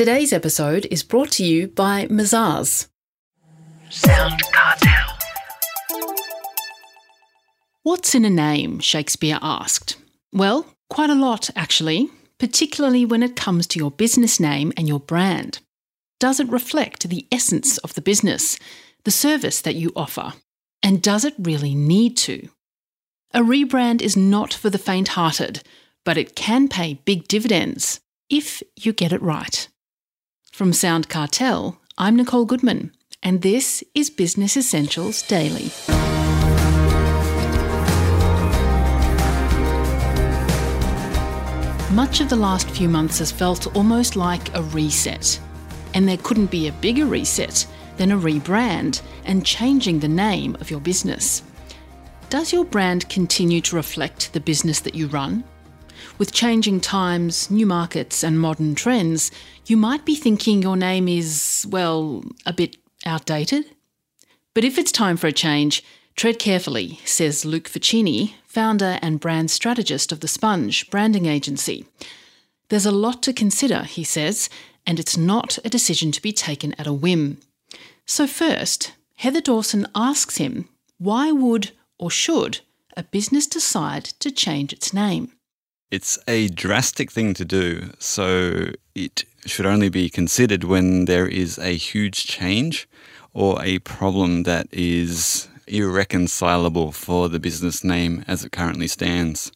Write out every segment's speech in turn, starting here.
Today's episode is brought to you by Mazars. Sound Cartel. What's in a name? Shakespeare asked. Well, quite a lot, actually, particularly when it comes to your business name and your brand. Does it reflect the essence of the business, the service that you offer? And does it really need to? A rebrand is not for the faint hearted, but it can pay big dividends if you get it right. From Sound Cartel, I'm Nicole Goodman, and this is Business Essentials Daily. Much of the last few months has felt almost like a reset. And there couldn't be a bigger reset than a rebrand and changing the name of your business. Does your brand continue to reflect the business that you run? With changing times, new markets, and modern trends, you might be thinking your name is, well, a bit outdated. But if it's time for a change, tread carefully, says Luke Faccini, founder and brand strategist of The Sponge branding agency. There's a lot to consider, he says, and it's not a decision to be taken at a whim. So, first, Heather Dawson asks him why would or should a business decide to change its name? It's a drastic thing to do, so it should only be considered when there is a huge change or a problem that is irreconcilable for the business name as it currently stands.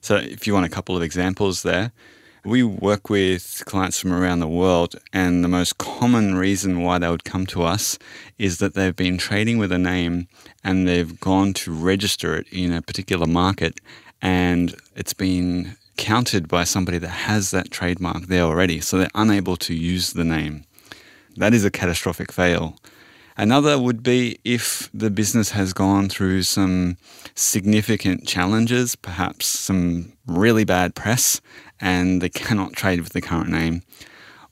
So, if you want a couple of examples there, we work with clients from around the world, and the most common reason why they would come to us is that they've been trading with a name and they've gone to register it in a particular market, and it's been counted by somebody that has that trademark there already, so they're unable to use the name. That is a catastrophic fail. Another would be if the business has gone through some significant challenges, perhaps some really bad press, and they cannot trade with the current name.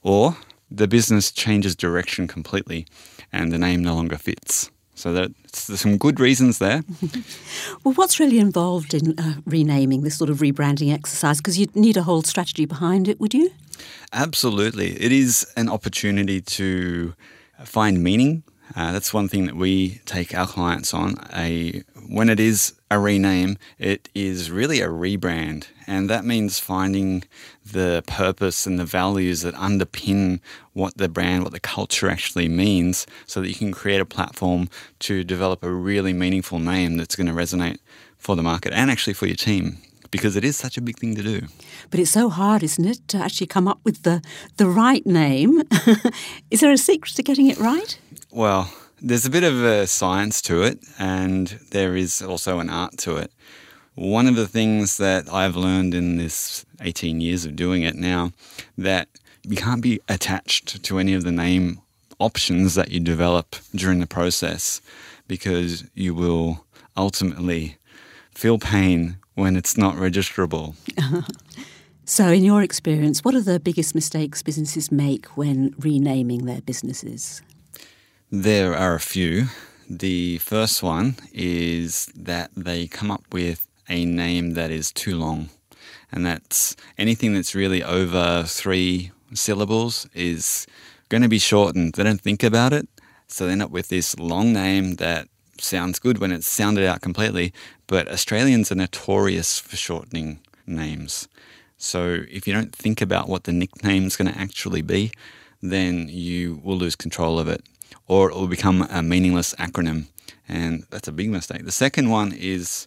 Or the business changes direction completely and the name no longer fits. So there's some good reasons there. well, what's really involved in uh, renaming this sort of rebranding exercise? Because you'd need a whole strategy behind it, would you? Absolutely. It is an opportunity to find meaning. Uh, that's one thing that we take our clients on. A when it is a rename, it is really a rebrand. And that means finding the purpose and the values that underpin what the brand, what the culture actually means, so that you can create a platform to develop a really meaningful name that's going to resonate for the market and actually for your team. Because it is such a big thing to do. But it's so hard, isn't it, to actually come up with the, the right name? is there a secret to getting it right? Well, there's a bit of a science to it, and there is also an art to it. One of the things that I've learned in this 18 years of doing it now, that you can't be attached to any of the name options that you develop during the process because you will ultimately feel pain when it's not registrable. so, in your experience, what are the biggest mistakes businesses make when renaming their businesses? There are a few. The first one is that they come up with a name that is too long. And that's anything that's really over three syllables is going to be shortened. They don't think about it. So they end up with this long name that sounds good when it's sounded out completely. But Australians are notorious for shortening names. So if you don't think about what the nickname is going to actually be, then you will lose control of it or it will become a meaningless acronym. And that's a big mistake. The second one is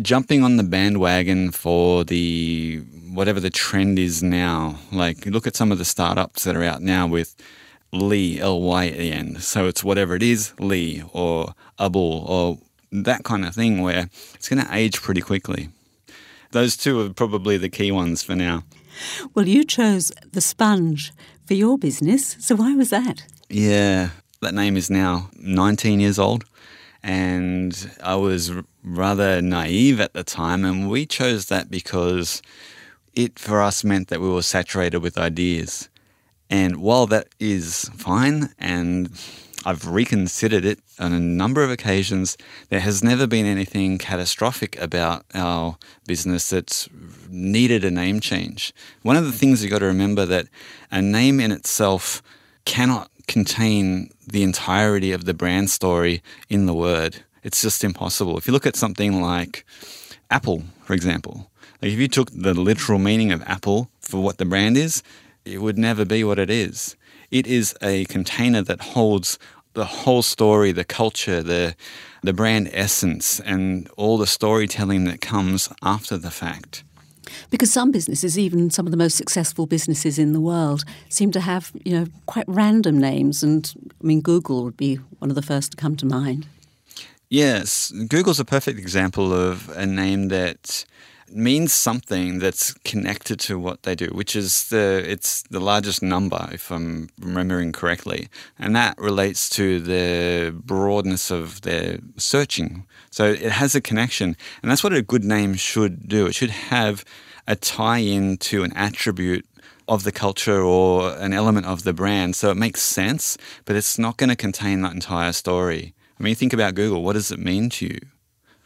jumping on the bandwagon for the whatever the trend is now. Like look at some of the startups that are out now with Lee, L Y at the end. So it's whatever it is, Lee or Abul or that kind of thing where it's going to age pretty quickly. Those two are probably the key ones for now. Well, you chose the sponge for your business, so why was that? Yeah, that name is now 19 years old. And I was rather naive at the time, and we chose that because it for us meant that we were saturated with ideas. And while that is fine and I've reconsidered it on a number of occasions. There has never been anything catastrophic about our business that's needed a name change. One of the things you've got to remember that a name in itself cannot contain the entirety of the brand story in the word. It's just impossible. If you look at something like Apple, for example, like if you took the literal meaning of Apple for what the brand is, it would never be what it is. It is a container that holds the whole story, the culture, the the brand essence, and all the storytelling that comes after the fact. Because some businesses, even some of the most successful businesses in the world, seem to have you know quite random names, and I mean Google would be one of the first to come to mind. Yes, Google's a perfect example of a name that means something that's connected to what they do, which is the it's the largest number, if I'm remembering correctly, and that relates to the broadness of their searching. So it has a connection, and that's what a good name should do. It should have a tie-in to an attribute of the culture or an element of the brand, so it makes sense, but it's not going to contain that entire story. I mean, think about Google. What does it mean to you?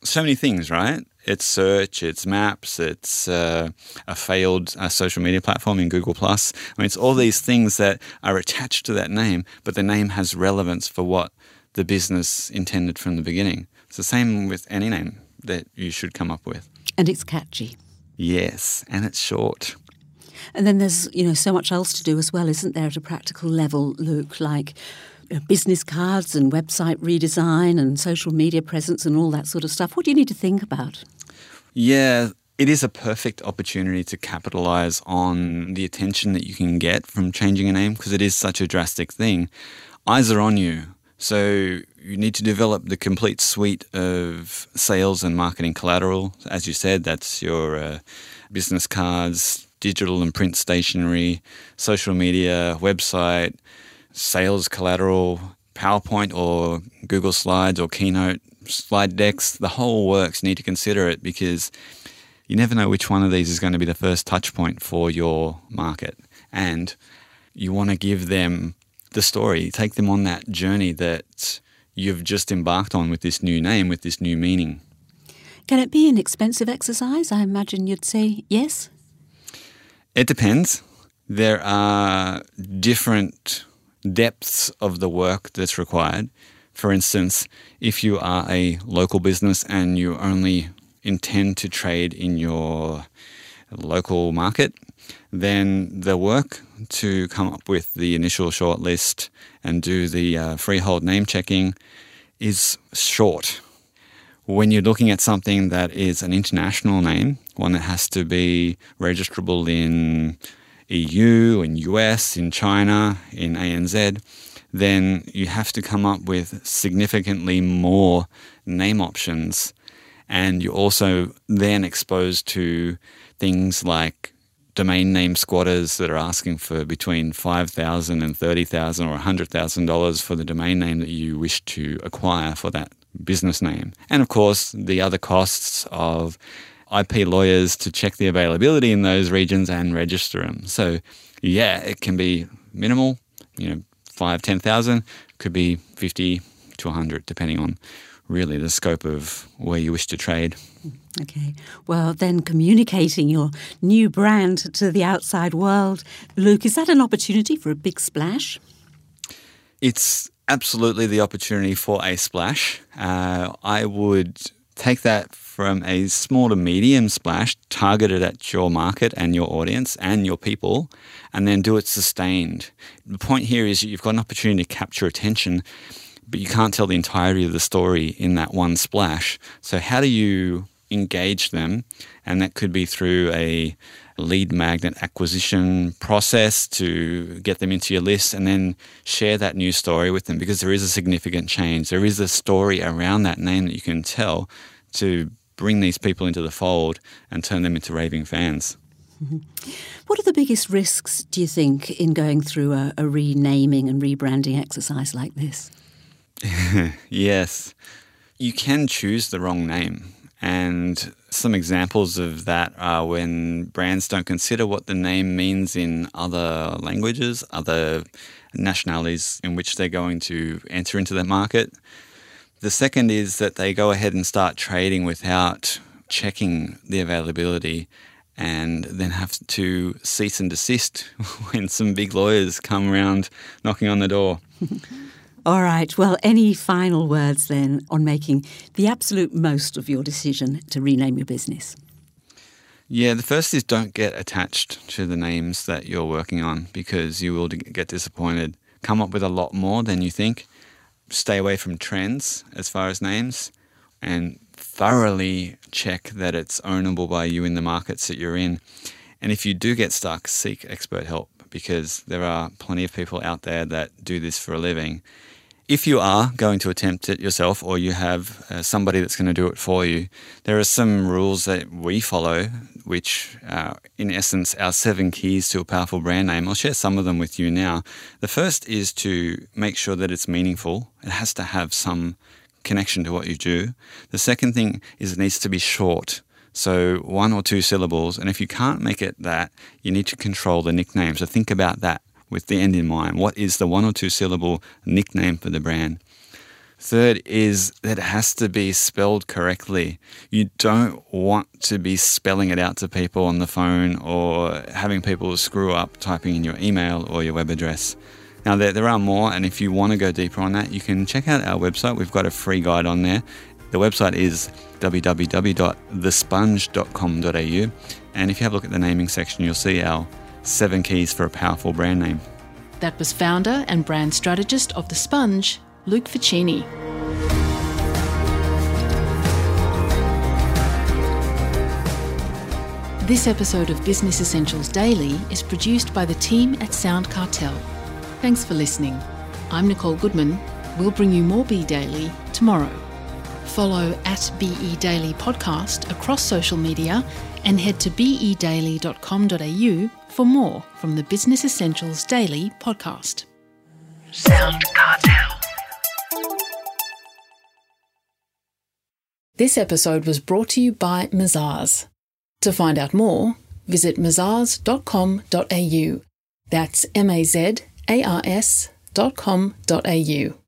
So many things, right? It's search, it's maps, it's uh, a failed uh, social media platform in Google Plus. I mean, it's all these things that are attached to that name, but the name has relevance for what the business intended from the beginning. It's the same with any name that you should come up with. And it's catchy. Yes, and it's short. And then there's you know so much else to do as well, isn't there, at a practical level, Luke? Like business cards and website redesign and social media presence and all that sort of stuff. What do you need to think about? Yeah, it is a perfect opportunity to capitalize on the attention that you can get from changing a name because it is such a drastic thing. Eyes are on you. So you need to develop the complete suite of sales and marketing collateral. As you said, that's your uh, business cards, digital and print stationery, social media, website, sales collateral, PowerPoint or Google Slides or Keynote slide decks, the whole works. Need to consider it because you never know which one of these is going to be the first touch point for your market. And you want to give them the story, take them on that journey that you've just embarked on with this new name, with this new meaning. Can it be an expensive exercise? I imagine you'd say yes. It depends. There are different depths of the work that's required. For instance, if you are a local business and you only intend to trade in your local market, then the work to come up with the initial shortlist and do the uh, freehold name checking is short. When you're looking at something that is an international name, one that has to be registrable in EU, in US, in China, in ANZ, then you have to come up with significantly more name options. And you're also then exposed to things like domain name squatters that are asking for between $5,000 and $30,000 or $100,000 for the domain name that you wish to acquire for that business name. And of course, the other costs of IP lawyers to check the availability in those regions and register them. So, yeah, it can be minimal, you know, five, 10,000, could be 50 to 100, depending on really the scope of where you wish to trade. Okay. Well, then communicating your new brand to the outside world, Luke, is that an opportunity for a big splash? It's absolutely the opportunity for a splash. Uh, I would take that from a small to medium splash targeted at your market and your audience and your people, and then do it sustained. The point here is you've got an opportunity to capture attention, but you can't tell the entirety of the story in that one splash. So, how do you engage them? And that could be through a lead magnet acquisition process to get them into your list and then share that new story with them because there is a significant change. There is a story around that name that you can tell to bring these people into the fold and turn them into raving fans. Mm-hmm. What are the biggest risks, do you think, in going through a, a renaming and rebranding exercise like this? yes. You can choose the wrong name. And some examples of that are when brands don't consider what the name means in other languages, other nationalities in which they're going to enter into the market. The second is that they go ahead and start trading without checking the availability and then have to cease and desist when some big lawyers come around knocking on the door. All right. Well, any final words then on making the absolute most of your decision to rename your business? Yeah, the first is don't get attached to the names that you're working on because you will get disappointed. Come up with a lot more than you think. Stay away from trends as far as names and thoroughly check that it's ownable by you in the markets that you're in. And if you do get stuck, seek expert help because there are plenty of people out there that do this for a living if you are going to attempt it yourself or you have uh, somebody that's going to do it for you, there are some rules that we follow, which are, in essence, our seven keys to a powerful brand name. I'll share some of them with you now. The first is to make sure that it's meaningful, it has to have some connection to what you do. The second thing is it needs to be short. So, one or two syllables. And if you can't make it that, you need to control the nickname. So, think about that with the end in mind. What is the one or two syllable nickname for the brand? Third is that it has to be spelled correctly. You don't want to be spelling it out to people on the phone or having people screw up typing in your email or your web address. Now, there, there are more, and if you want to go deeper on that, you can check out our website. We've got a free guide on there. The website is www.thesponge.com.au. And if you have a look at the naming section, you'll see our Seven Keys for a Powerful Brand Name. That was founder and brand strategist of The Sponge, Luke Faccini. This episode of Business Essentials Daily is produced by the team at Sound Cartel. Thanks for listening. I'm Nicole Goodman. We'll bring you more Be Daily tomorrow. Follow at BE Daily Podcast across social media and head to bedaily.com.au for more from the Business Essentials Daily podcast. Sound Cartel. This episode was brought to you by Mazars. To find out more, visit mazars.com.au. That's M A Z A R S dot com dot au.